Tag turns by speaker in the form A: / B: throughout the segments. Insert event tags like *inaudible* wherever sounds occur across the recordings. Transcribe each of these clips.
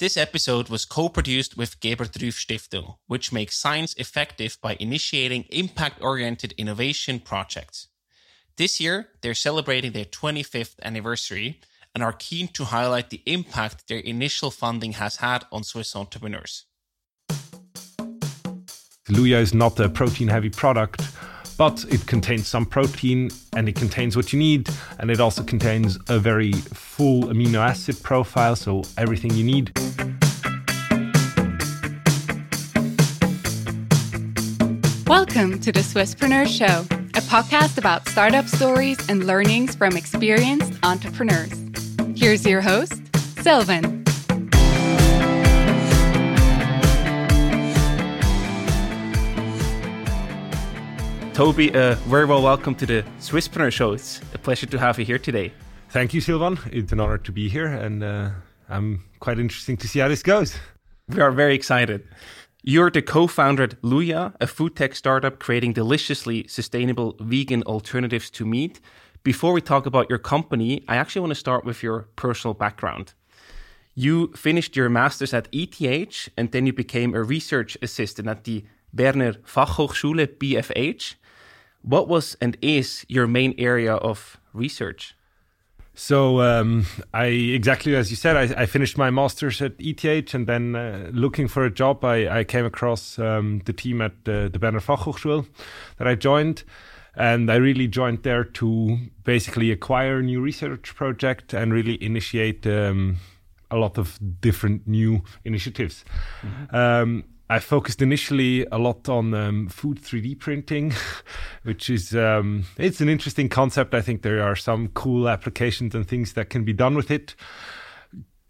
A: This episode was co-produced with Gebert Rüff Stiftung, which makes science effective by initiating impact-oriented innovation projects. This year, they're celebrating their 25th anniversary and are keen to highlight the impact their initial funding has had on Swiss entrepreneurs.
B: Luya is not a protein heavy product, but it contains some protein and it contains what you need. And it also contains a very full amino acid profile, so everything you need.
C: Welcome to the Swisspreneur Show, a podcast about startup stories and learnings from experienced entrepreneurs. Here's your host, Sylvan.
A: Toby, uh, very well welcome to the Swisspreneur Show. It's a pleasure to have you here today.
B: Thank you, Sylvan. It's an honor to be here, and uh, I'm quite interesting to see how this goes.
A: We are very excited. You're the co-founder at Luya, a food tech startup creating deliciously sustainable vegan alternatives to meat. Before we talk about your company, I actually want to start with your personal background. You finished your master's at ETH and then you became a research assistant at the Berner Fachhochschule BFH. What was and is your main area of research?
B: So um, I exactly as you said, I, I, finished my masters at ETH, and then uh, looking for a job, I, I came across um, the team at uh, the Berner Fachhochschule that I joined, and I really joined there to basically acquire a new research project and really initiate um, a lot of different new initiatives. Mm-hmm. I focused initially a lot on um, food 3D printing, *laughs* which is um, it's an interesting concept. I think there are some cool applications and things that can be done with it.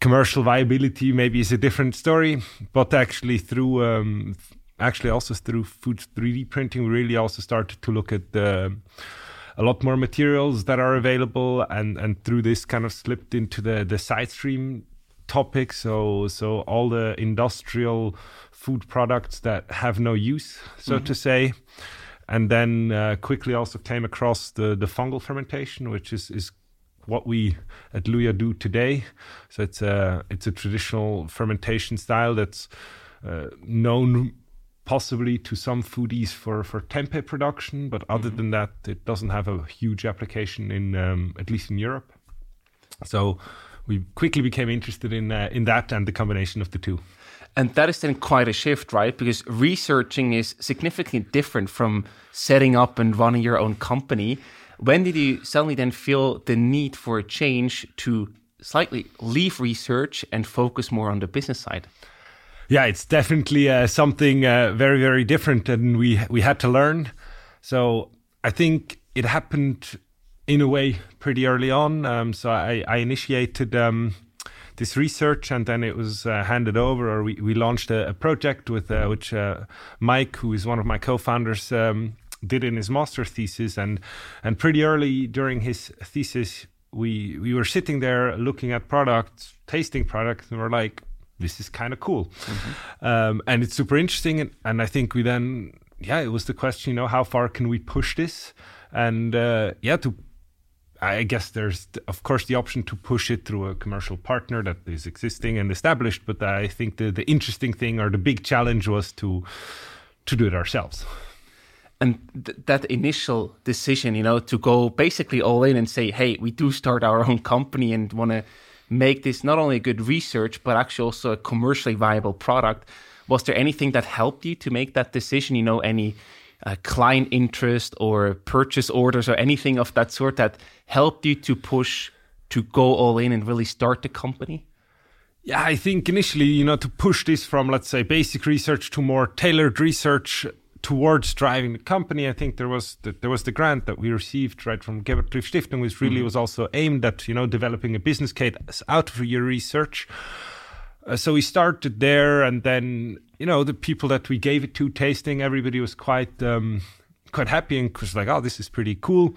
B: Commercial viability maybe is a different story, but actually through um, actually also through food 3D printing, we really also started to look at the a lot more materials that are available and and through this kind of slipped into the the side stream topic so so all the industrial food products that have no use, so mm-hmm. to say. And then uh, quickly also came across the, the fungal fermentation, which is, is what we at Luya do today. So it's a, it's a traditional fermentation style that's uh, known possibly to some foodies for, for tempeh production, but other mm-hmm. than that, it doesn't have a huge application in um, at least in Europe. So we quickly became interested in uh, in that and the combination of the two.
A: And that is then quite a shift, right? Because researching is significantly different from setting up and running your own company. When did you suddenly then feel the need for a change to slightly leave research and focus more on the business side?
B: Yeah, it's definitely uh, something uh, very, very different, and we we had to learn. So I think it happened in a way pretty early on. Um, so I, I initiated. Um, this research, and then it was uh, handed over, or we, we launched a, a project with uh, which uh, Mike, who is one of my co-founders, um, did in his master thesis, and and pretty early during his thesis, we we were sitting there looking at products, tasting products, and we're like, this is kind of cool, mm-hmm. um, and it's super interesting, and, and I think we then yeah, it was the question, you know, how far can we push this, and uh, yeah, to I guess there's, of course, the option to push it through a commercial partner that is existing and established. But I think the, the interesting thing or the big challenge was to to do it ourselves.
A: And th- that initial decision, you know, to go basically all in and say, "Hey, we do start our own company and want to make this not only a good research but actually also a commercially viable product." Was there anything that helped you to make that decision? You know, any uh, client interest or purchase orders or anything of that sort that helped you to push to go all in and really start the company?
B: Yeah, I think initially, you know, to push this from, let's say, basic research to more tailored research towards driving the company, I think there was the, there was the grant that we received right from Gebert Rüff Stiftung, which really mm-hmm. was also aimed at you know developing a business case out of your research. Uh, so we started there, and then you know the people that we gave it to tasting, everybody was quite um, quite happy and was like, "Oh, this is pretty cool."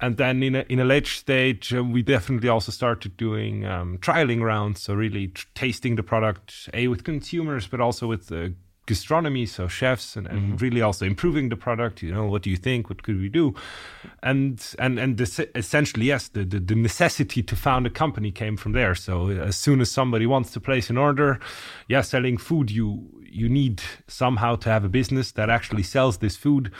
B: And then in a in a later stage, uh, we definitely also started doing um, trialing rounds, so really tr- tasting the product a with consumers, but also with uh, gastronomy, so chefs, and, and mm-hmm. really also improving the product. You know, what do you think? What could we do? And and and this, essentially, yes, the, the, the necessity to found a company came from there. So as soon as somebody wants to place an order, yeah, selling food, you you need somehow to have a business that actually sells this food.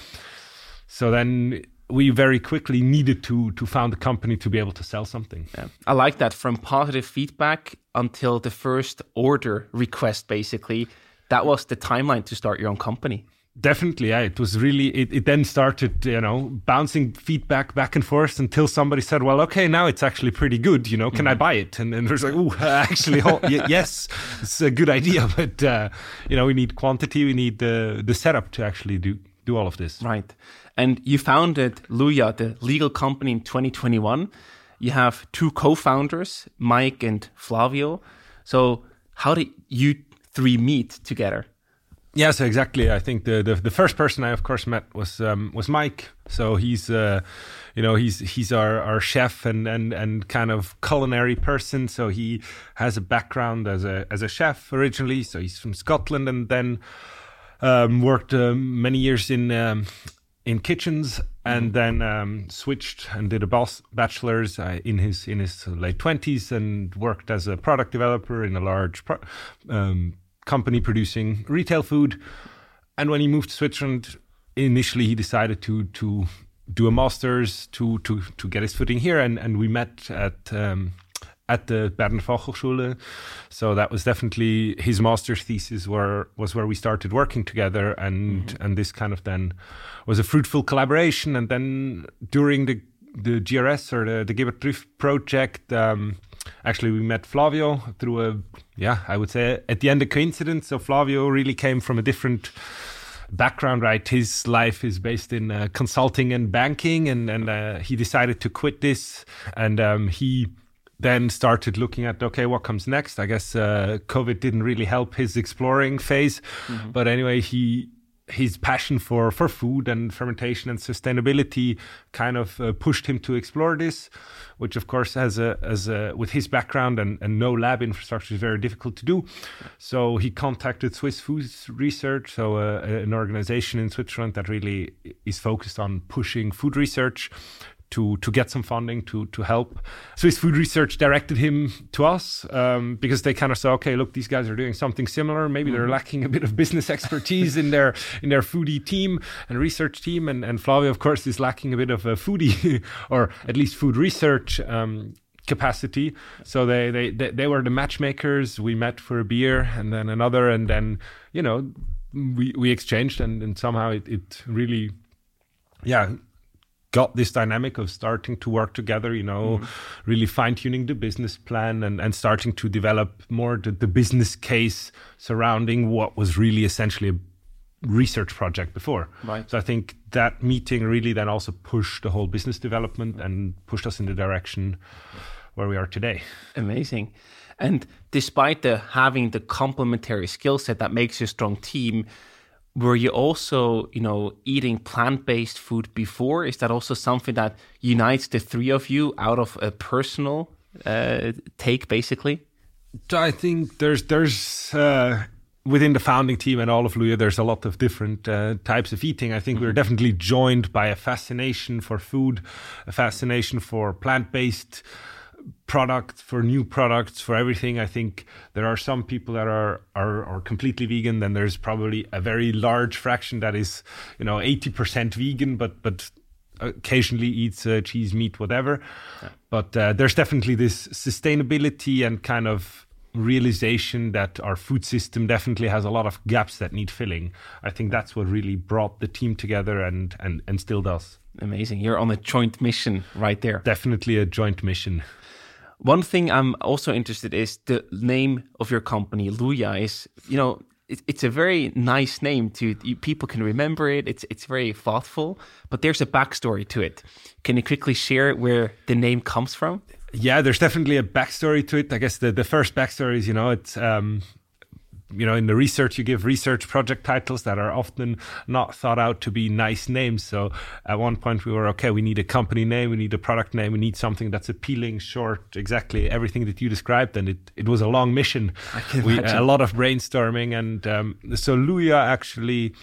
B: So then we very quickly needed to to found a company to be able to sell something.
A: Yeah. I like that from positive feedback until the first order request basically that was the timeline to start your own company.
B: Definitely, yeah. It was really. It, it then started, you know, bouncing feedback back and forth until somebody said, "Well, okay, now it's actually pretty good. You know, can mm-hmm. I buy it?" And then there's like, "Oh, actually, oh, *laughs* yes, it's a good idea, *laughs* but uh, you know, we need quantity. We need the the setup to actually do do all of this."
A: Right. And you founded luya the legal company, in 2021. You have two co-founders, Mike and Flavio. So, how did you three meet together?
B: Yes, exactly. I think the, the, the first person I of course met was um, was Mike. So he's uh, you know he's he's our, our chef and, and and kind of culinary person. So he has a background as a as a chef originally. So he's from Scotland and then um, worked uh, many years in um, in kitchens and then um, switched and did a bachelor's uh, in his in his late twenties and worked as a product developer in a large pro- um, company producing retail food. And when he moved to Switzerland, initially he decided to to do a master's to to to get his footing here, and and we met at. Um, at the Berner Fachhochschule, so that was definitely his master's thesis. Where was where we started working together, and mm-hmm. and this kind of then was a fruitful collaboration. And then during the the GRS or the, the drift project, um, actually we met Flavio through a yeah I would say at the end a coincidence. So Flavio really came from a different background, right? His life is based in uh, consulting and banking, and and uh, he decided to quit this, and um, he then started looking at okay what comes next i guess uh, covid didn't really help his exploring phase mm-hmm. but anyway he his passion for for food and fermentation and sustainability kind of uh, pushed him to explore this which of course has a as a with his background and, and no lab infrastructure is very difficult to do. So he contacted swiss food research so uh, an organization in switzerland that really is focused on pushing food research to to get some funding to to help. Swiss Food Research directed him to us um, because they kind of saw, okay, look, these guys are doing something similar. Maybe mm-hmm. they're lacking a bit of business expertise in their in their foodie team and research team, and and Flavio, of course, is lacking a bit of a foodie *laughs* or at least food research. Um, capacity so they, they they they were the matchmakers we met for a beer and then another and then you know we we exchanged and, and somehow it, it really yeah got this dynamic of starting to work together, you know, mm. really fine tuning the business plan and, and starting to develop more the, the business case surrounding what was really essentially a research project before.
A: Right.
B: So I think that meeting really then also pushed the whole business development and pushed us in the direction where we are today.
A: Amazing. And despite the having the complementary skill set that makes you a strong team, were you also you know eating plant-based food before is that also something that unites the three of you out of a personal uh, take basically
B: i think there's there's uh, within the founding team and all of Luya, there's a lot of different uh, types of eating. I think mm-hmm. we're definitely joined by a fascination for food, a fascination for plant-based products for new products for everything. I think there are some people that are, are are completely vegan then there's probably a very large fraction that is you know 80% vegan but but occasionally eats uh, cheese meat whatever. Yeah. but uh, there's definitely this sustainability and kind of realization that our food system definitely has a lot of gaps that need filling. I think that's what really brought the team together and and and still does.
A: Amazing. You're on a joint mission right there.
B: Definitely a joint mission
A: one thing I'm also interested is the name of your company, Luya. Is you know it, it's a very nice name to people can remember it. It's it's very thoughtful, but there's a backstory to it. Can you quickly share where the name comes from?
B: Yeah, there's definitely a backstory to it. I guess the the first backstory is you know it's um, you know, in the research, you give research project titles that are often not thought out to be nice names. So at one point we were, okay, we need a company name, we need a product name, we need something that's appealing, short, exactly everything that you described. And it, it was a long mission. We, a lot of brainstorming. And um, so Luya actually,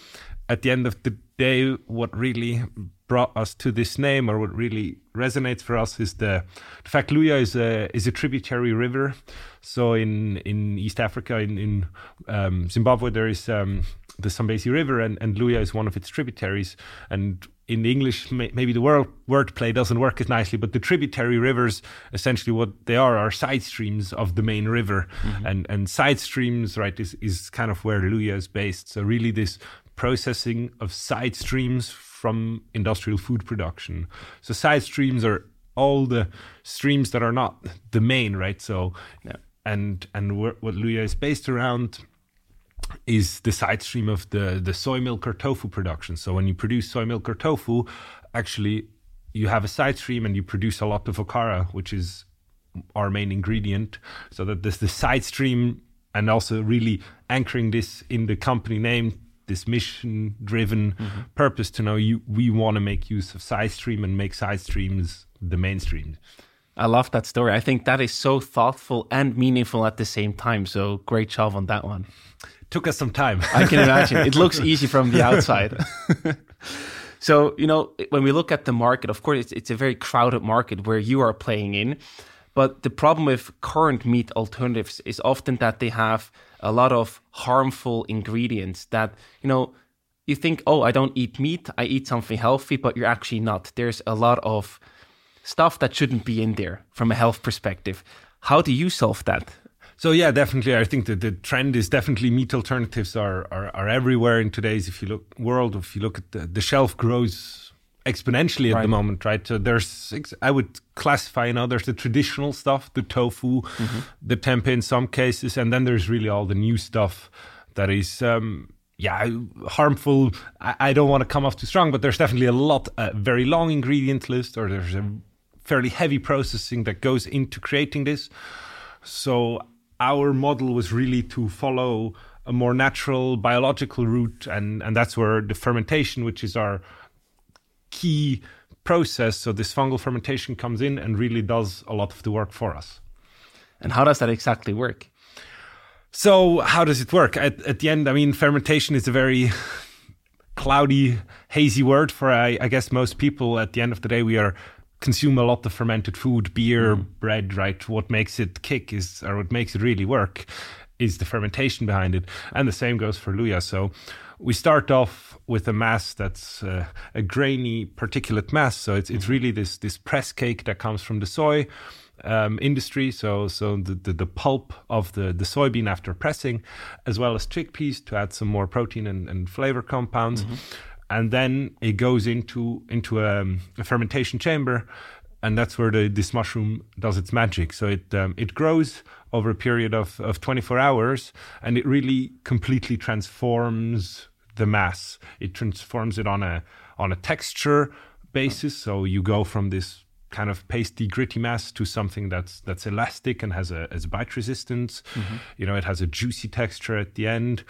B: at the end of the day, what really brought us to this name or what really resonates for us is the, the fact Luya is a, is a tributary river. So in in East Africa, in in um, Zimbabwe, there is um, the Zambezi River, and, and Luya is one of its tributaries. And in English, may, maybe the word wordplay doesn't work as nicely, but the tributary rivers, essentially what they are, are side streams of the main river. Mm-hmm. And and side streams, right, is, is kind of where Luya is based. So really this processing of side streams from industrial food production. So side streams are all the streams that are not the main, right? So yeah and and what Luya is based around is the side stream of the the soy milk or tofu production. So when you produce soy milk or tofu, actually you have a side stream and you produce a lot of okara, which is our main ingredient. So that there's the side stream and also really anchoring this in the company name this mission driven mm-hmm. purpose to know you we want to make use of side stream and make side streams the mainstream
A: I love that story. I think that is so thoughtful and meaningful at the same time. So great job on that one.
B: Took us some time.
A: I can imagine. It looks *laughs* easy from the outside. so, you know, when we look at the market, of course, it's, it's a very crowded market where you are playing in. But the problem with current meat alternatives is often that they have a lot of harmful ingredients that, you know, you think, oh, I don't eat meat, I eat something healthy, but you're actually not. There's a lot of stuff that shouldn't be in there from a health perspective. How do you solve that?
B: So yeah, definitely. I think that the trend is definitely meat alternatives are, are, are everywhere in today's if you look world. If you look at the, the shelf grows exponentially at right. the moment, right? So there's I would classify you know there's the traditional stuff, the tofu, mm-hmm. the tempeh in some cases, and then there's really all the new stuff that is um, yeah, harmful. I, I, don't want to come off too strong, but there's definitely a lot, a very long ingredient list, or there's a fairly heavy processing that goes into creating this. So our model was really to follow a more natural biological route, and and that's where the fermentation, which is our key process, so this fungal fermentation comes in and really does a lot of the work for us.
A: And how does that exactly work?
B: So how does it work? At, at the end, I mean, fermentation is a very cloudy, hazy word for I, I, guess most people. At the end of the day, we are consume a lot of fermented food, beer, mm. bread, right? What makes it kick is, or what makes it really work is the fermentation behind it. And the same goes for Luya. So we start off with a mass that's uh, a grainy particulate mass. So it's, it's mm-hmm. really this, this press cake that comes from the soy. Um, industry, so so the, the, the, pulp of the, the soybean after pressing, as well as chickpeas to add some more protein and, and flavor compounds. Mm-hmm and then it goes into into a, um, a fermentation chamber and that's where the, this mushroom does its magic. So it um, it grows over a period of, of 24 hours, and it really completely transforms the mass. It transforms it on a on a texture basis. So you go from this kind of pasty, gritty mass to something that's that's elastic and has a has bite resistance. Mm-hmm. You know, it has a juicy texture at the end.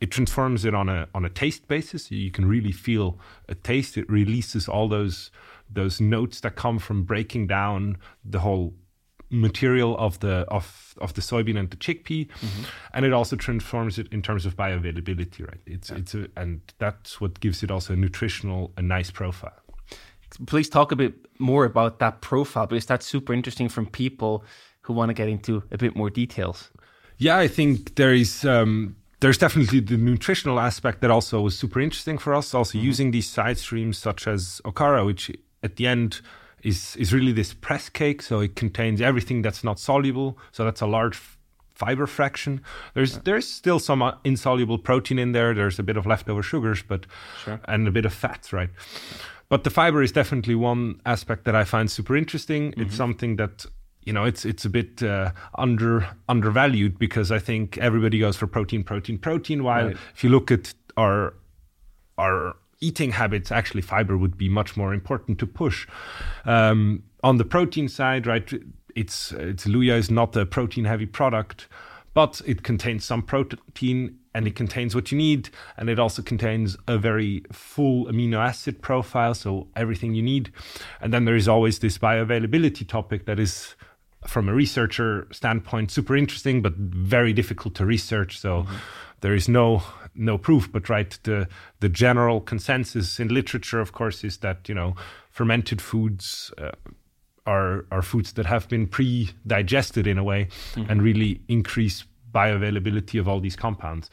B: It transforms it on a on a taste basis. You can really feel a taste. It releases all those those notes that come from breaking down the whole material of the of of the soybean and the chickpea mm-hmm. and it also transforms it in terms of bioavailability right it's yeah. it's a, and that's what gives it also a nutritional a nice profile
A: please talk a bit more about that profile because that's super interesting from people who want to get into a bit more details.
B: Yeah, I think there is. Um, there's definitely the nutritional aspect that also was super interesting for us. Also, mm-hmm. using these side streams such as Okara, which at the end is is really this press cake, so it contains everything that's not soluble. So that's a large fiber fraction. There's yeah. there's still some uh, insoluble protein in there. There's a bit of leftover sugars, but sure. and a bit of fats, right? But the fiber is definitely one aspect that I find super interesting. Mm-hmm. It's something that you know it's it's a bit uh, under undervalued because I think everybody goes for protein, protein, protein. While right. if you look at our our eating habits, actually fiber would be much more important to push. Um, on the protein side, right? It's it's Luya is not a protein heavy product, but it contains some protein and it contains what you need and it also contains a very full amino acid profile so everything you need and then there is always this bioavailability topic that is from a researcher standpoint super interesting but very difficult to research so mm-hmm. there is no no proof but right the the general consensus in literature of course is that you know fermented foods uh, are are foods that have been pre-digested in a way mm-hmm. and really increase bioavailability of all these compounds.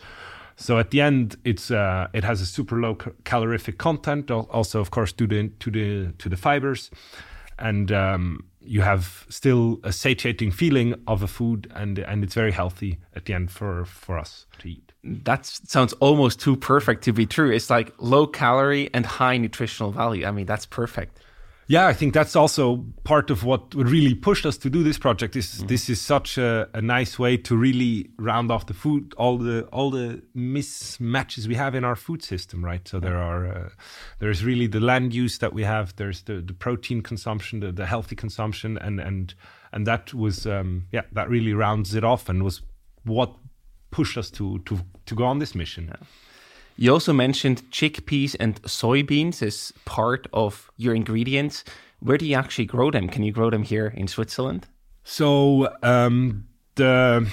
B: So at the end, it's uh, it has a super low calorific content, also of course to the to the to the fibers, and um, you have still a satiating feeling of a food, and and it's very healthy at the end for for us to eat.
A: That sounds almost too perfect to be true. It's like low calorie and high nutritional value. I mean, that's perfect
B: yeah, I think that's also part of what really pushed us to do this project. Is mm-hmm. this is such a, a, nice way to really round off the food, all the all the mismatches we have in our food system, right? So there are uh, there's really the land use that we have. There's the, the protein consumption, the, the healthy consumption, and and and that was um, yeah that really rounds it off and was what pushed us to to to go on this mission.
A: Yeah. You also mentioned chickpeas and soybeans as part of your ingredients. Where do you actually grow them? Can you grow them here in Switzerland?
B: So um, the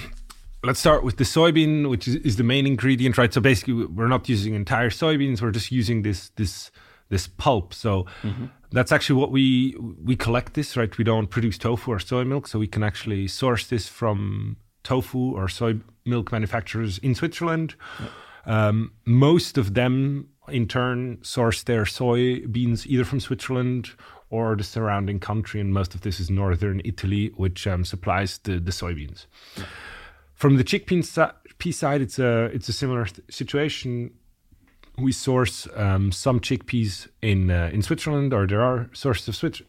B: let's start with the soybean, which is, is, the main ingredient, right? So basically, we're not using entire soybeans; we're just using this this this pulp. So mm-hmm. that's actually what we we collect this, right? We don't produce tofu or soy milk, so we can actually source this from tofu or soy milk manufacturers in Switzerland. Yep. Um, most of them, in turn, source their soybeans either from Switzerland or the surrounding country, and most of this is northern Italy, which um, supplies the, the soybeans. From the chickpea pea side, it's a it's a similar th- situation. We source um, some chickpeas in uh, in Switzerland, or there are sources of, Swiss-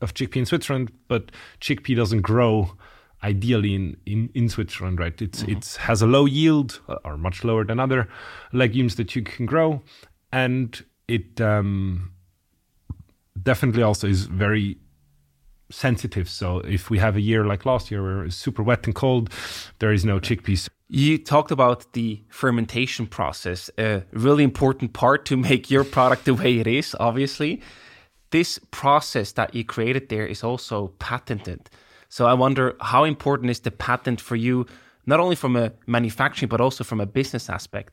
B: of chickpea in Switzerland, but chickpea doesn't grow ideally in, in, in Switzerland, right? It's mm-hmm. it's has a low yield uh, or much lower than other legumes that you can grow, and it um, definitely also is very sensitive. So if we have a year like last year where it's super wet and cold, there is no chickpeas.
A: You talked about the fermentation process, a really important part to make your product the way it is, obviously. This process that you created there is also patented. So I wonder how important is the patent for you, not only from a manufacturing, but also from a business aspect?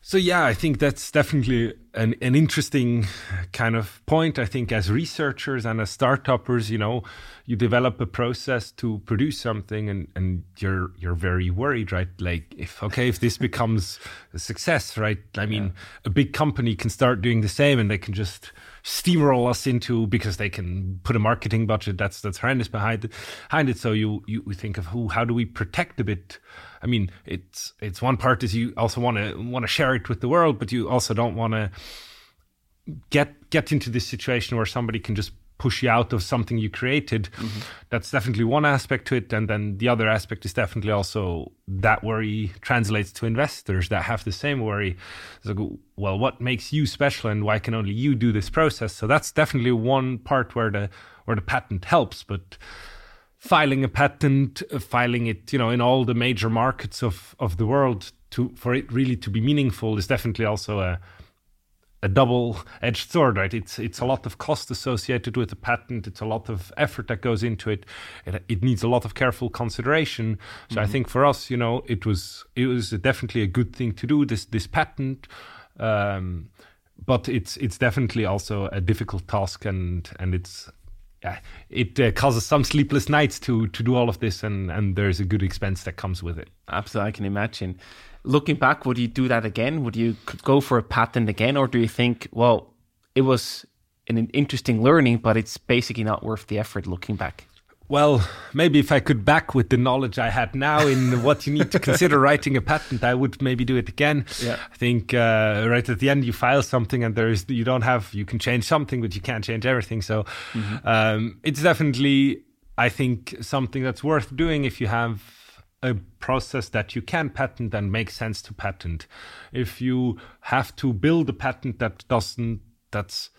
B: So yeah, I think that's definitely an, an interesting kind of point. I think as researchers and as startuppers, you know, you develop a process to produce something and, and you're you're very worried, right? Like if okay, if this becomes a success, right? I mean, yeah. a big company can start doing the same and they can just steamroll us into because they can put a marketing budget that's that's horrendous behind it, behind it. So you you think of who how do we protect a bit? I mean, it's it's one part is you also want to want to share it with the world, but you also don't want to get get into this situation where somebody can just push you out of something you created. Mm-hmm. That's definitely one aspect to it. And then the other aspect is definitely also that worry translates to investors that have the same worry. It's like, well, what makes you special and why can only you do this process? So that's definitely one part where the where the patent helps. But filing a patent, uh, filing it, you know, in all the major markets of, of the world to for it really to be meaningful is definitely also a a double-edged sword, right? It's it's a lot of cost associated with the patent. It's a lot of effort that goes into it. It, it needs a lot of careful consideration. So mm-hmm. I think for us, you know, it was it was definitely a good thing to do this this patent. Um, but it's it's definitely also a difficult task, and and it's yeah, it uh, causes some sleepless nights to to do all of this, and and there's a good expense that comes with it.
A: Absolutely, I can imagine looking back, would you do that again? Would you go for a patent again, or do you think, well, it was an interesting learning, but it's basically not worth the effort looking back?
B: Well, maybe if I could back with the knowledge I had now in *laughs* what you need to consider writing a patent, I would maybe do it again. Yeah. I think uh, right at the end you file something and there is you don't have you can change something, but you can't change everything. So mm-hmm. um, it's definitely I think something that's worth doing if you have a process that you can patent and makes sense to patent. If you have to build a patent that doesn't, that's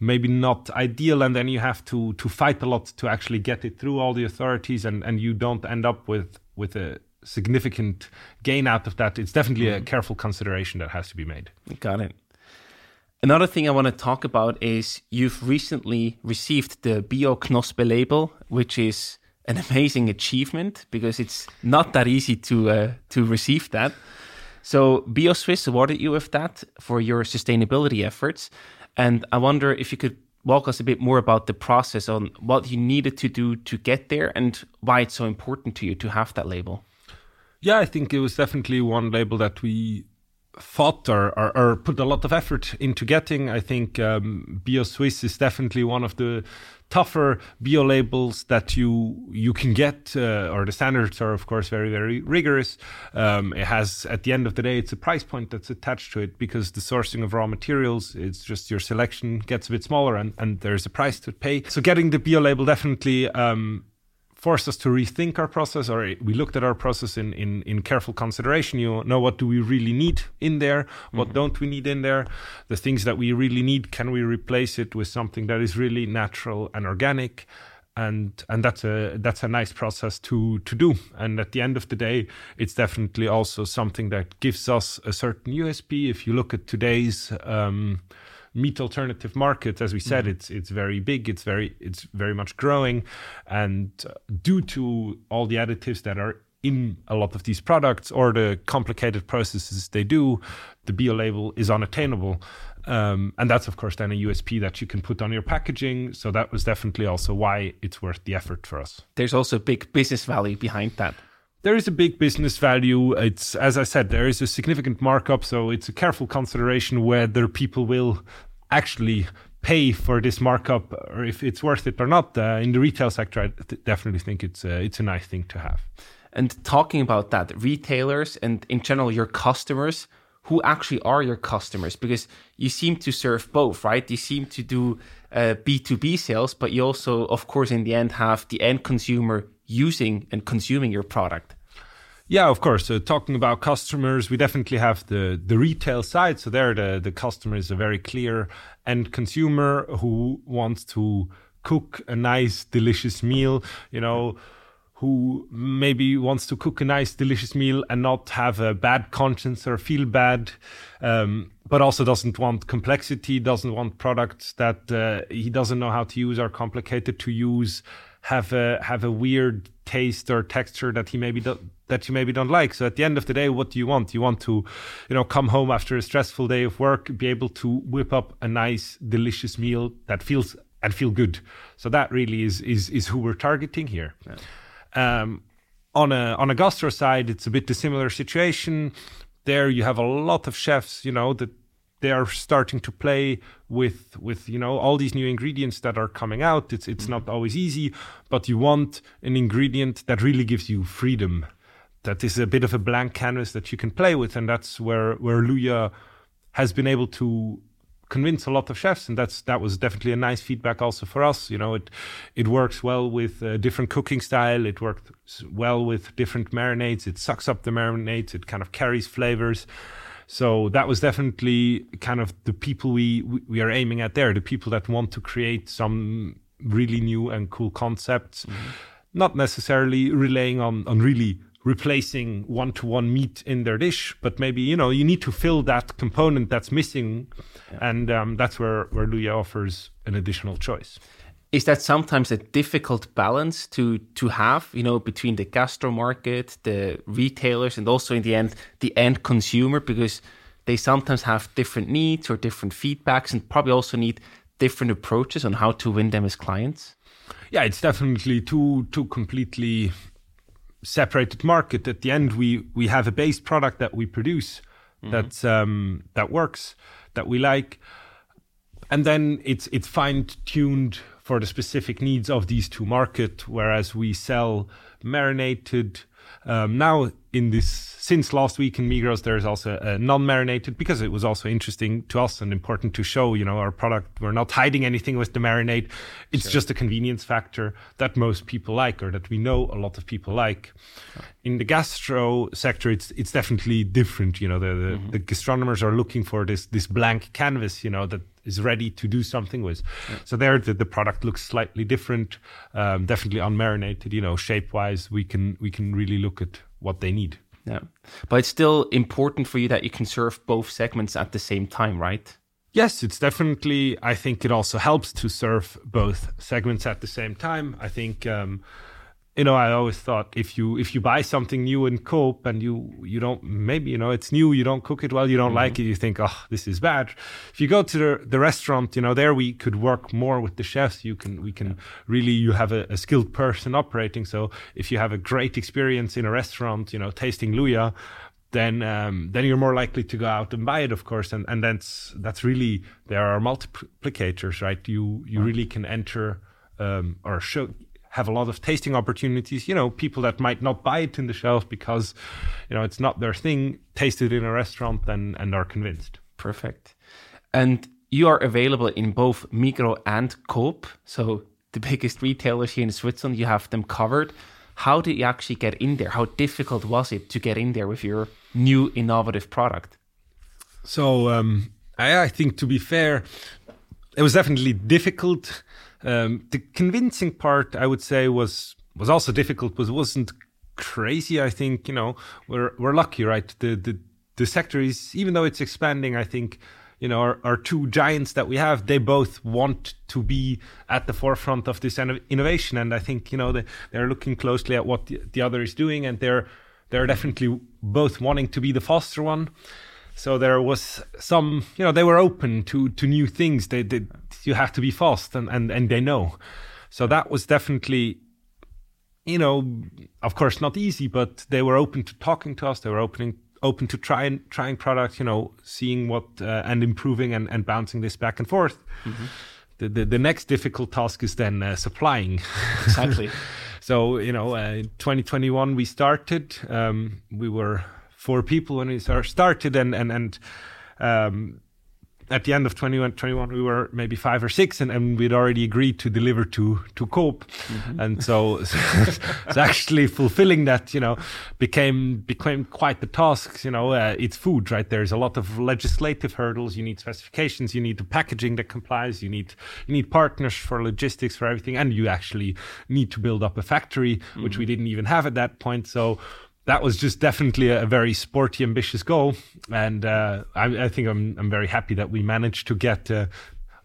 B: maybe not ideal, and then you have to to fight a lot to actually get it through all the authorities, and and you don't end up with with a significant gain out of that, it's definitely a mm-hmm. careful consideration that has to be made.
A: Got it. Another thing I want to talk about is you've recently received the Bio-Knospe label, which is an amazing achievement because it's not that easy to uh, to receive that. So Bio Suisse awarded you with that for your sustainability efforts, and I wonder if you could walk us a bit more about the process on what you needed to do to get there and why it's so important to you to have that label.
B: Yeah, I think it was definitely one label that we thought or, or, or, put a lot of effort into getting. I think um, Bio Suisse is definitely one of the tougher bio labels that you you can get, uh, or the standards are of course very very rigorous. Um, it has at the end of the day, it's a price point that's attached to it because the sourcing of raw materials, it's just your selection gets a bit smaller and, and there's a price to pay. So getting the bio label definitely um, forced us to rethink our process or we looked at our process in, in, in careful consideration. You know what do we really need in there? What mm-hmm. don't we need in there? The things that we really need can we replace it with something that is really natural and organic? And and that's a that's a nice process to to do. And at the end of the day it's definitely also something that gives us a certain usp if you look at today's um, meat alternative market, as we said, mm. it's it's very big. It's very it's very much growing, and uh, due to all the additives that are in a lot of these products or the complicated processes they do, the bio label is unattainable. Um, and that's, of course, then a USP that you can put on your packaging. So that was definitely also why it's worth the effort for us.
A: There's also a big business value behind that.
B: There is a big business value. It's, as I said, there is a significant markup. So it's a careful consideration whether people will actually pay for this markup or if it's worth it or not. Uh, in the retail sector, I th- definitely think it's a, it's a nice thing to have.
A: And talking about that, retailers and in general your customers, who actually are your customers? Because you seem to serve both, right? You seem to do uh, B2B sales, but you also, of course, in the end have the end consumer using and consuming your product.
B: Yeah, of course. So talking about customers, we definitely have the the retail side. So there, the the customer is a very clear end consumer who wants to cook a nice, delicious meal. You know. Who maybe wants to cook a nice, delicious meal and not have a bad conscience or feel bad, um, but also doesn't want complexity, doesn't want products that uh, he doesn't know how to use or complicated to use, have a have a weird taste or texture that he maybe do, that you maybe don't like. So at the end of the day, what do you want? You want to, you know, come home after a stressful day of work, be able to whip up a nice, delicious meal that feels and feel good. So that really is is is who we're targeting here. Yeah. Um, on a on a gastro side, it's a bit a similar situation. There you have a lot of chefs, you know, that they are starting to play with with you know all these new ingredients that are coming out it's it's not always easy but you want an ingredient that really gives you freedom that is a bit of a blank canvas that you can play with and that's where where Luya has been able to convince a lot of chefs and that's that was definitely a nice feedback also for us. You know it it works well with a different cooking style. It works well with different marinades. It sucks up the marinades. It kind of carries flavors. So that was definitely kind of the people we we are aiming at there, the people that want to create some really new and cool concepts, mm-hmm. not necessarily relying on on really replacing one to one meat in their dish, but maybe you know you need to fill that component that's missing, yeah. and um, that's where where luya offers an additional choice.
A: Is that sometimes a difficult balance to to have you know between the gastro market the retailers and also in the end the end consumer? Because they sometimes have different needs or different feedbacks and probably also need different approaches on how to win them as clients.
B: Yeah it's definitely two two completely separated market at the end we we have a base product that we produce mm-hmm. that's um that works that we like and then it's it's fine tuned for the specific needs of these two markets, whereas we sell marinated. Um, now, in this, since last week in Migros, there's also a non-marinated because it was also interesting to us and important to show, you know, our product. We're not hiding anything with the marinade. It's sure. just a convenience factor that most people like, or that we know a lot of people like. In the gastro sector, it's it's definitely different. You know, the the, mm-hmm. the gastronomers are looking for this this blank canvas. You know that is ready to do something with. Yeah. So there, the, the, product looks slightly different, um, definitely unmarinated. You know, shape wise, we can we can really look at what they need.
A: Yeah. But it's still important for you that you can serve both segments at the same time, right?
B: Yes, it's definitely. I think it also helps to serve both segments at the same time. I think um, you know, I always thought if you if you buy something new in Coop and you you don't maybe you know it's new, you don't cook it well, you don't mm-hmm. like it, you think, oh, this is bad. If you go to the, the restaurant, you know, there we could work more with the chefs. You can we can really you have a, a skilled person operating. So if you have a great experience in a restaurant, you know, tasting luya then um, then you're more likely to go out and buy it, of course, and and that's that's really there are multiplicators, right? You you right. really can enter um, or show have a lot of tasting opportunities. You know, people that might not buy it in the shelf because, you know, it's not their thing, taste it in a restaurant and, and are convinced.
A: Perfect. And you are available in both Migros and Coop. So the biggest retailers here in Switzerland, you have them covered. How did you actually get in there? How difficult was it to get in there with your new innovative product?
B: So um, I, I think, to be fair, it was definitely difficult um, the convincing part, I would say, was was also difficult, but wasn't crazy. I think you know we're we're lucky, right? The the the sector is even though it's expanding. I think you know our, our two giants that we have, they both want to be at the forefront of this innovation, and I think you know they they're looking closely at what the, the other is doing, and they're they're definitely both wanting to be the faster one. So there was some, you know, they were open to to new things. They did. You have to be fast, and and and they know. So that was definitely, you know, of course not easy, but they were open to talking to us. They were opening open to trying trying products. You know, seeing what uh, and improving and and bouncing this back and forth. Mm-hmm. The, the, the next difficult task is then uh, supplying.
A: Exactly. *laughs*
B: so you know, uh, 2021 we started. Um, we were four people when we started, and and and um, at the end of 2021 we were maybe five or six and, and we'd already agreed to deliver to to Coop. Mm-hmm. and so, *laughs* so, so actually fulfilling that you know became became quite the task you know uh, it's food right? There's a lot of legislative hurdles. You need specifications. You need the packaging that complies. You need you need partners for logistics for everything. And you actually need to build up a factory mm-hmm. which we didn't even have at that point. So that was just definitely a, very sporty, ambitious goal, and uh, I, I, think I'm I'm very happy that we managed to get uh,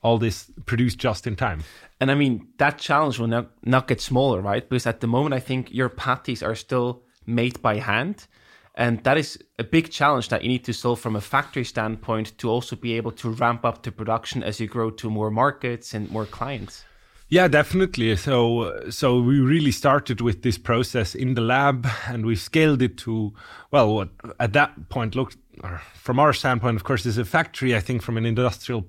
B: all this produced just in time.
A: And I mean that challenge will not not get smaller, right? Because at the moment, I think your patties are still made by hand. And that is a big challenge that you need to solve from a factory standpoint to also be able to ramp up the production as you grow to more markets and more clients.
B: Yeah, definitely. So, so we really started with this process in the lab, and we scaled it to well, what at that point looked from our standpoint, of course, is a factory. I think from an industrial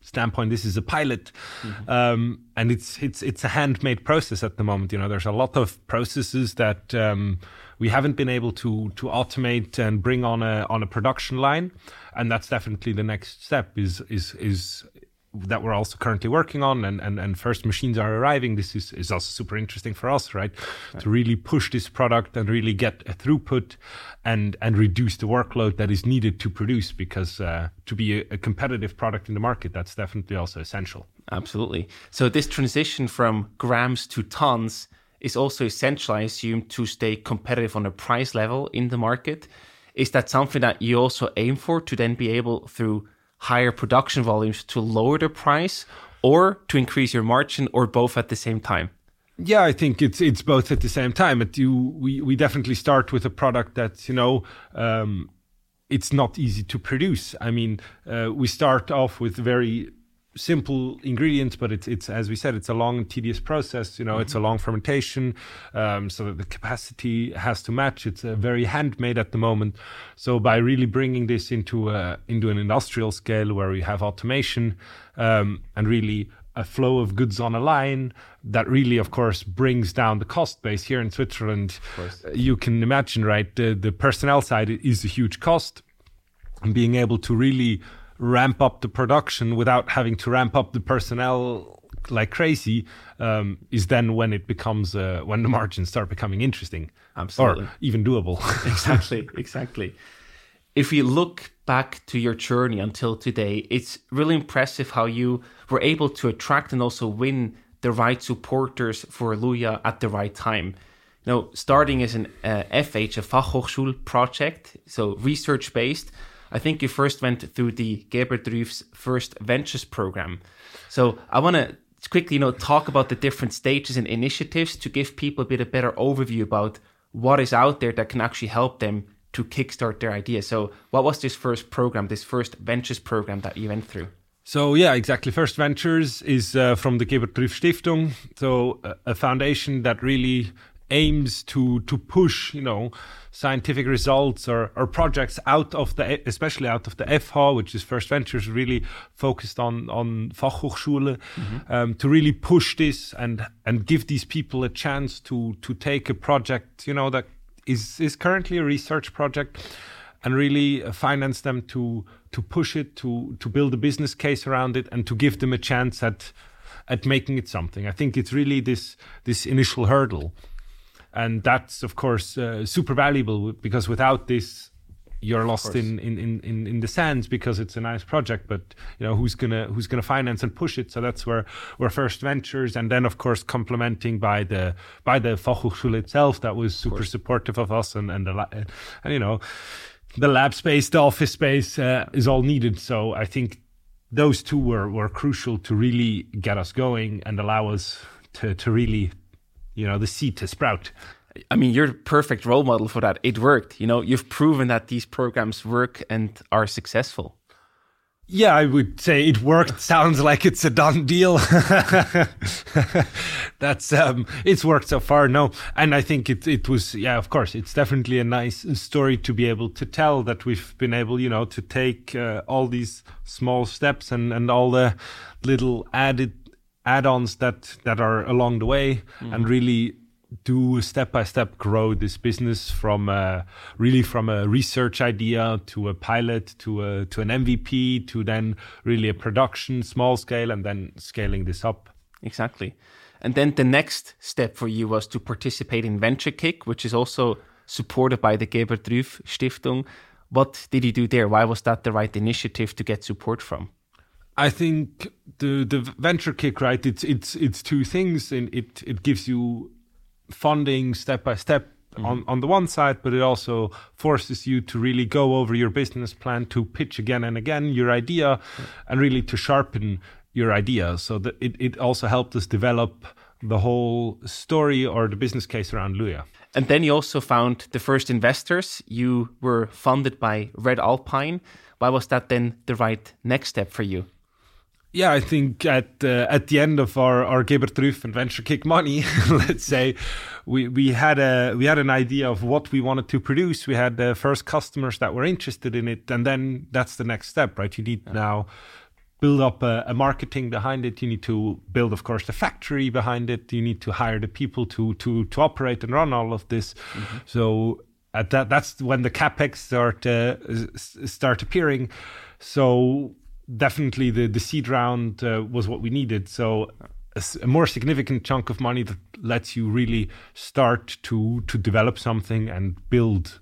B: standpoint, this is a pilot, mm-hmm. um, and it's it's it's a handmade process at the moment. You know, there's a lot of processes that um, we haven't been able to to automate and bring on a on a production line, and that's definitely the next step. Is is is that we're also currently working on and, and, and first machines are arriving this is, is also super interesting for us right? right? to really push this product and really get a throughput and and reduce the workload that is needed to produce because uh, to be a, a, competitive product in the market that's definitely also essential
A: absolutely so this transition from grams to tons is also essential i assume to stay competitive on a price level in the market is that something that you also aim for to then be able through higher production volumes to lower the price or to increase your margin or both at the same time?
B: Yeah, I think it's it's both at the same time. But you, we we definitely start with a product that you know um, it's not easy to produce. I mean, uh, we start off with very simple ingredients, but it's it's as we said, it's a long and tedious process. You know, mm-hmm. it's a long fermentation, um, so that the capacity has to match. It's uh, very handmade at the moment. So by really bringing this into a, into an industrial scale where we have automation um, and really a flow of goods on a line that really of course brings down the cost base here in Switzerland you can imagine right the, the personnel side is a huge cost and being able to really ramp up the production without having to ramp up the personnel like crazy um, is then when it becomes uh, when the margins start becoming interesting.
A: Absolutely.
B: or even doable. *laughs*
A: Exactly exactly. If we look back to your journey until today it's really impressive how you were able to attract and also win the right supporters for Luya at the right time. Now, starting as an uh, FH, a Fachhochschul project, so research based, I think you first went through the Gebert Rüff's first ventures program. So I want to quickly, you know, talk about the different stages and initiatives to give people a bit of better overview about what is out there that can actually help them to kickstart their idea. So, what was this first program, this first ventures program that you went through?
B: So yeah, exactly. First Ventures is uh, from the Gebert Stiftung, so a, a foundation that really aims to to push, you know, scientific results or, or projects out of the, especially out of the FH, which is First Ventures, really focused on on Fachhochschule, mm-hmm. um, to really push this and and give these people a chance to to take a project, you know, that is is currently a research project and really finance them to to push it to to build a business case around it and to give them a chance at at making it something i think it's really this this initial hurdle and that's of course uh, super valuable because without this you're lost in, in, in, in the sands because it's a nice project, but you know who's gonna who's gonna finance and push it. So that's where where first ventures, and then of course complementing by the by the Fachhochschule itself that was super of supportive of us and and, the, and you know the lab space, the office space uh, is all needed. So I think those two were, were crucial to really get us going and allow us to, to really, you know, the seed to sprout.
A: I mean, you're the perfect role model for that. It worked. You know, you've proven that these programs work and are successful.
B: Yeah, I would say it worked. *laughs* Sounds like it's a done deal. *laughs* That's um, it's worked so far. No, and I think it it was yeah. Of course, it's definitely a nice story to be able to tell that we've been able, you know, to take uh, all these small steps and and all the little added add-ons that that are along the way, mm-hmm. and really do step by step grow this business from a, really from a research idea to a pilot to a to an MVP to then really a production small scale and then scaling this up.
A: Exactly. And then the next step for you was to participate in venture kick which is also supported by the Gebert Rüf Stiftung. What did you do there? Why was that the right initiative to get support from
B: I think the the venture kick, right? It's it's it's two things, and it it gives you funding step by step mm-hmm. on, on the one side, but it also forces you to really go over your business plan, to pitch again and again your idea, yeah. and really to sharpen your idea. So that it, it also helped us develop the whole story or the business case around Luya.
A: And then you also found the first investors. You were funded by Red Alpine. Why was that then the right next step for you?
B: Yeah, I think at uh, at the end of our our Gebert Rüf and Venture Kick money, *laughs* let's say, we we had a we had an idea of what we wanted to produce. We had the first customers that were interested in it, and then that's the next step, right? You need yeah. now build up a, a, marketing behind it. You need to build, of course, the factory behind it. You need to hire the people to to to operate and run all of this. Mm-hmm. So at that that's when the capex start uh, start appearing. So definitely the the seed round uh, was what we needed. So a, a, more significant chunk of money that lets you really start to to develop something and build.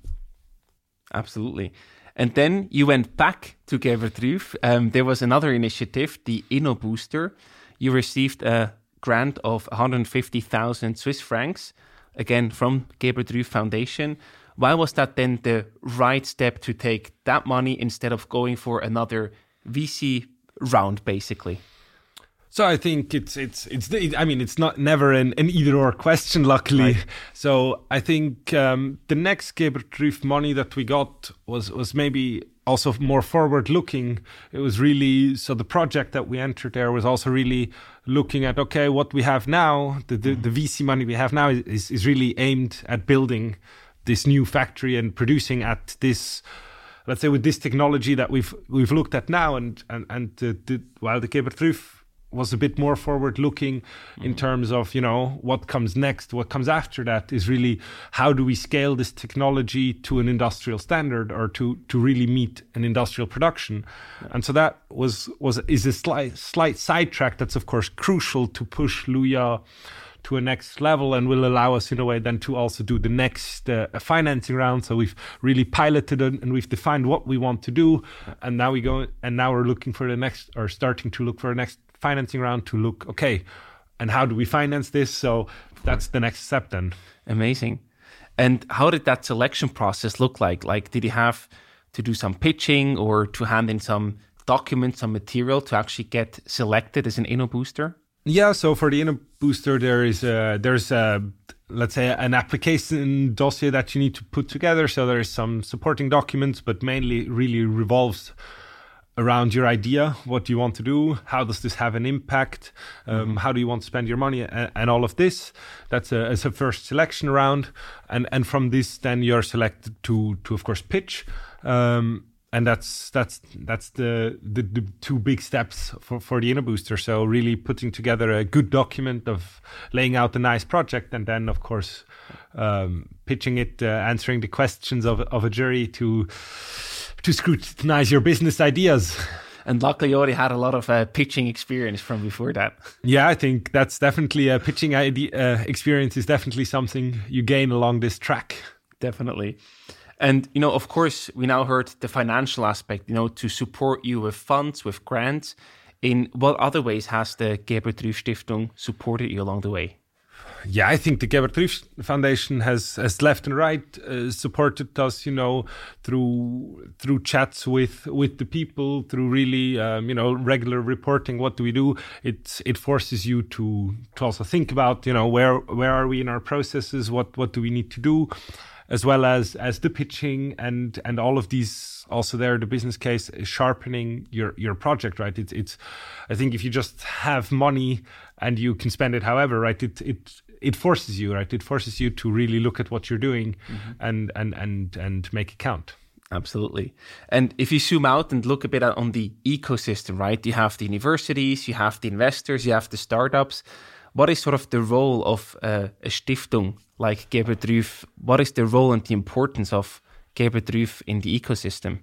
A: Absolutely. And then you went back to Gebert Rüf. Um, there was another initiative, the Inno Booster. You received a grant of 150,000 Swiss francs, again from Gebert Rüf Foundation. Why was that then the right step to take that money instead of going for another VC round, basically.
B: So I think it's it's it's I mean it's not never an, an either or question *laughs* luckily. Right. So I think um, the next Gebert Rüf money that we got was was maybe also more forward looking. It was really so the project that we entered there was also really looking at okay what we have now the the, the VC money we have now is is really aimed at building this new factory and producing at this let's say with this technology that we've we've looked at now, and and and the, the, while the Gebert Rüf was a bit more forward looking mm. in terms of you know what comes next what comes after that is really how do we scale this technology to an industrial standard or to to really meet an industrial production yeah. and so that was was is a slight slight sidetrack that's of course crucial to push Luya to a next level and will allow us in a way then to also do the next uh, financing round so we've really piloted and we've defined what we want to do and now we go and now we're looking for the next or starting to look for the next financing round to look okay and how do we finance this? So that's the next step then.
A: Amazing. And how did that selection process look like? Like, did you have to do some pitching or to hand in some documents, some material to actually get selected as an InnoBooster?
B: Yeah, so for the inner booster, there is a, there's a let's say an application dossier that you need to put together. So there's some supporting documents, but mainly really revolves around your idea what do you want to do how does this have an impact um, mm-hmm. how do you want to spend your money and, and all of this that's a, as a first selection round and and from this then you're selected to to of course pitch um, and that's that's that's the, the, the two big steps for for the InnoBooster so really putting together a good document of laying out a nice project and then of course um, pitching it uh, answering the questions of of a jury to to scrutinize your business ideas.
A: And luckily, you already had a lot of uh, pitching experience from before that.
B: Yeah, I think that's definitely a pitching idea, uh, experience is definitely something you gain along this track.
A: Definitely. And, you know, of course, we now heard the financial aspect, you know, to support you with funds, with grants. In what other ways has the Gebert Rüf Stiftung supported you along the way?
B: yeah, I think the Gebert Foundation has, has left and right uh, supported us, you know, through through chats with with the people, through really, um, you know, regular reporting. What do we do? It it forces you to to also think about, you know, where where are we in our processes? What what do we need to do? As well as as the pitching and and all of these also there the business case is sharpening your your project right? It's it's i think if you just have money and you can spend it however right it it it forces you right? It forces you to really look at what you're doing mm-hmm. and and and and make it count.
A: Absolutely. And if you zoom out and look a bit on the ecosystem right? You have the universities you have the investors you have the startups what is sort of the role of uh, a stiftung like Gebert Rüf? What is the role and the importance of Gebert Rüf in the ecosystem?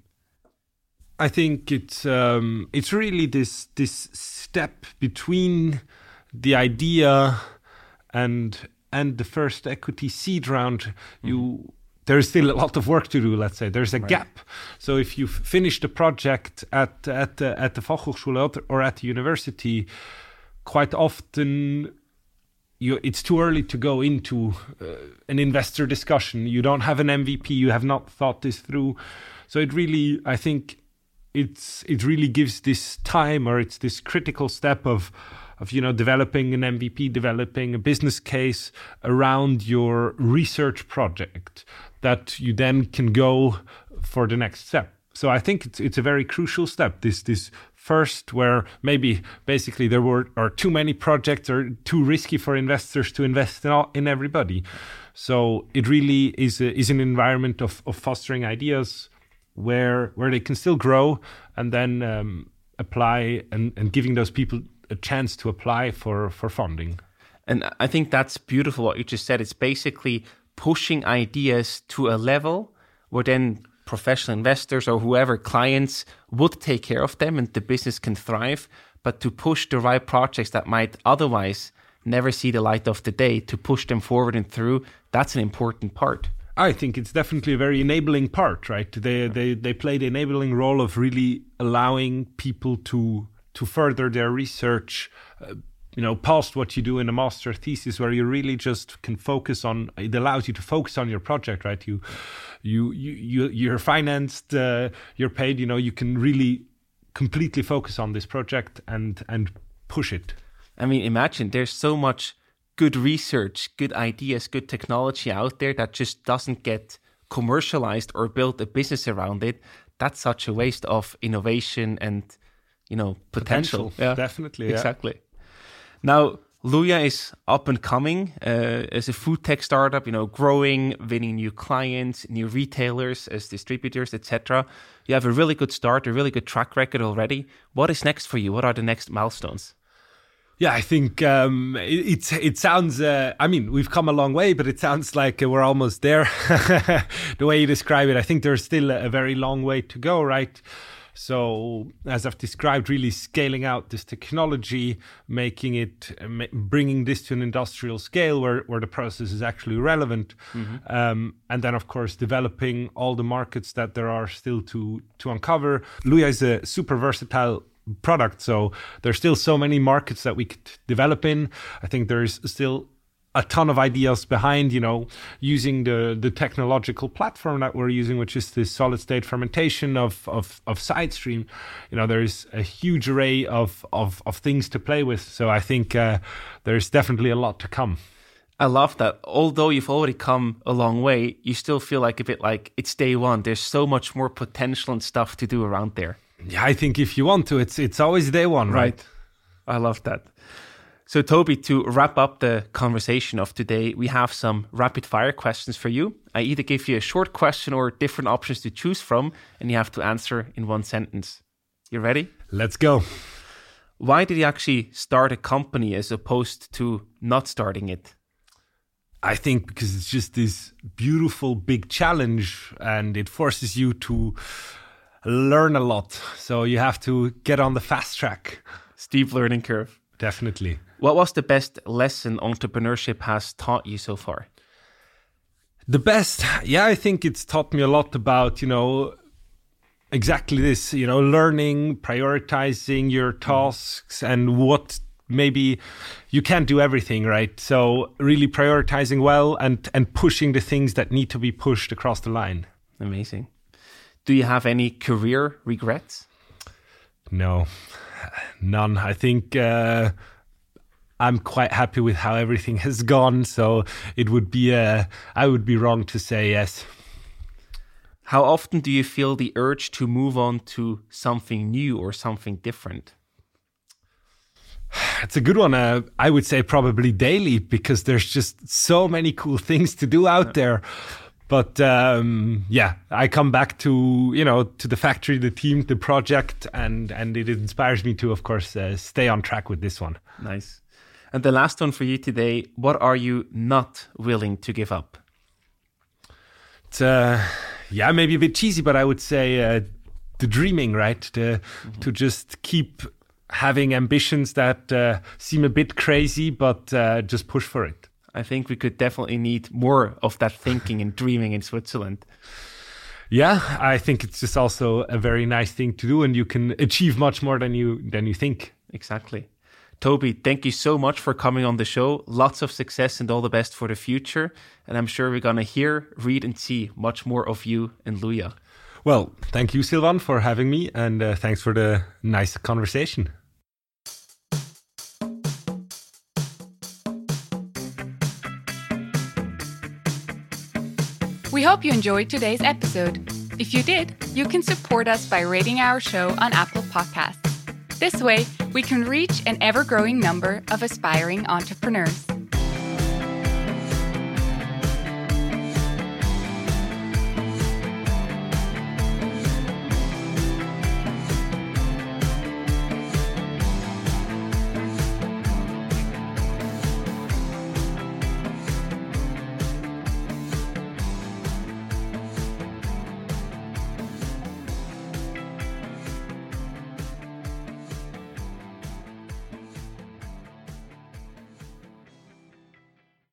B: I think it's um, it's really this this step between the idea and and the first equity seed round. Mm-hmm. You there's still a lot of work to do. Let's say there's a right. gap. So if you finish the project at at the, at the Fachhochschule or at the university, quite often you, it's too early to go into uh, an investor discussion. You don't have an MVP. You have not thought this through. So it really, I think, it's it really gives this time or it's this critical step of of you know developing an MVP, developing a business case around your research project that you then can go for the next step. So I think it's it's a very crucial step. This this first where maybe basically there were are too many projects or too risky for investors to invest in, all, in everybody. So it really is a, is an environment of, of fostering ideas where where they can still grow and then um, apply and, and giving those people a chance to apply for for funding.
A: And i think that's beautiful what you just said. It's basically pushing ideas to a level where then professional investors or whoever clients would take care of them and the business can thrive but to push the right projects that might otherwise never see the light of the day to push them forward and through that's an important part
B: I think it's definitely a very enabling part, right? They they they play the enabling role of really allowing people to to further their research, uh, you know past what you do in a master thesis where you really just can focus on it allows you to focus on your project right you you you, you you're financed uh, you're paid you know you can really completely focus on this project and and push it
A: i mean imagine there's so much good research good ideas good technology out there that just doesn't get commercialized or build a business around it that's such a waste of innovation and you know potential,
B: potential. Yeah. definitely
A: yeah. exactly now, Luya is up and coming uh, as a food tech startup, you know, growing, winning new clients, new retailers as distributors, etc. You have a really good start, a really good track record already. What is next for you? What are the next milestones?
B: Yeah, I think um, it, it, it sounds. Uh, I mean, we've come a long way, but it sounds like we're almost there. *laughs* the way you describe it, I think there's still a very long way to go. Right so, as I've described, really scaling out this technology, making it, bringing this to an industrial scale where, where the process is actually relevant. Mm-hmm. Um, and then, of course, developing all the markets that there are still to, to uncover. Luya is a super versatile product. So there's still so many markets that we could develop in. I think there's still a ton of ideas behind, you know, using the the technological platform that we're using, which is the solid state fermentation of of of SideStream. You know, there's a huge array of of of things to play with. So I think uh, there's definitely a lot to come.
A: I love that. Although you've already come a long way, you still feel like a bit like it's day one. There's so much more potential and stuff to do around there.
B: Yeah, I think if you want to, it's it's always day one, right? right?
A: I love that. So, Toby, to wrap up the conversation of today, we have some rapid fire questions for you. I either give you a short question or different options to choose from, and you have to answer in one sentence. You ready?
B: Let's go.
A: Why did you actually start a company as opposed to not starting it?
B: I think because it's just this beautiful big challenge and it forces you to learn a lot. So you have to get on the fast track.
A: Steep learning curve.
B: Definitely.
A: What was the best lesson entrepreneurship has taught you so far?
B: The best, yeah, I think it's taught me a lot about, you know, exactly this, you know, learning, prioritizing your tasks and what maybe you can't do everything right? So really prioritizing well and and pushing the things that need to be pushed across the line.
A: Amazing. Do you have any career regrets?
B: No none. I think uh, i'm quite happy with how everything has gone so it would be uh, i would be wrong to say yes
A: how often do you feel the urge to move on to something new or something different *sighs*
B: it's a good one. Uh, I would say probably daily because there's just so many cool *laughs* things to do out there. But um, yeah, I come back to you know to the factory, the team, the project, and and it inspires me to, of course, uh, stay on track with this one.
A: Nice. And the last one for you today: What are you not willing to give up?
B: It's uh, yeah, maybe a bit cheesy, but I would say uh, the dreaming, right? The, mm-hmm. To just keep having ambitions that uh, seem a bit crazy, but uh, just push for it.
A: I think we could definitely need more of that thinking and dreaming in Switzerland.
B: Yeah, I think it's just also a very nice thing to do, and you can achieve much more than you than you think.
A: Exactly. Toby, thank you so much for coming on the show. Lots of success and all the best for the future. And I'm sure we're going to hear, read, and see much more of you in Luya.
B: Well, thank you, Silvan, for having me, and uh, thanks for the nice conversation.
C: We hope you enjoyed today's episode. If you did, you can support us by rating our show on Apple Podcasts. This way, we can reach an ever growing number of aspiring entrepreneurs.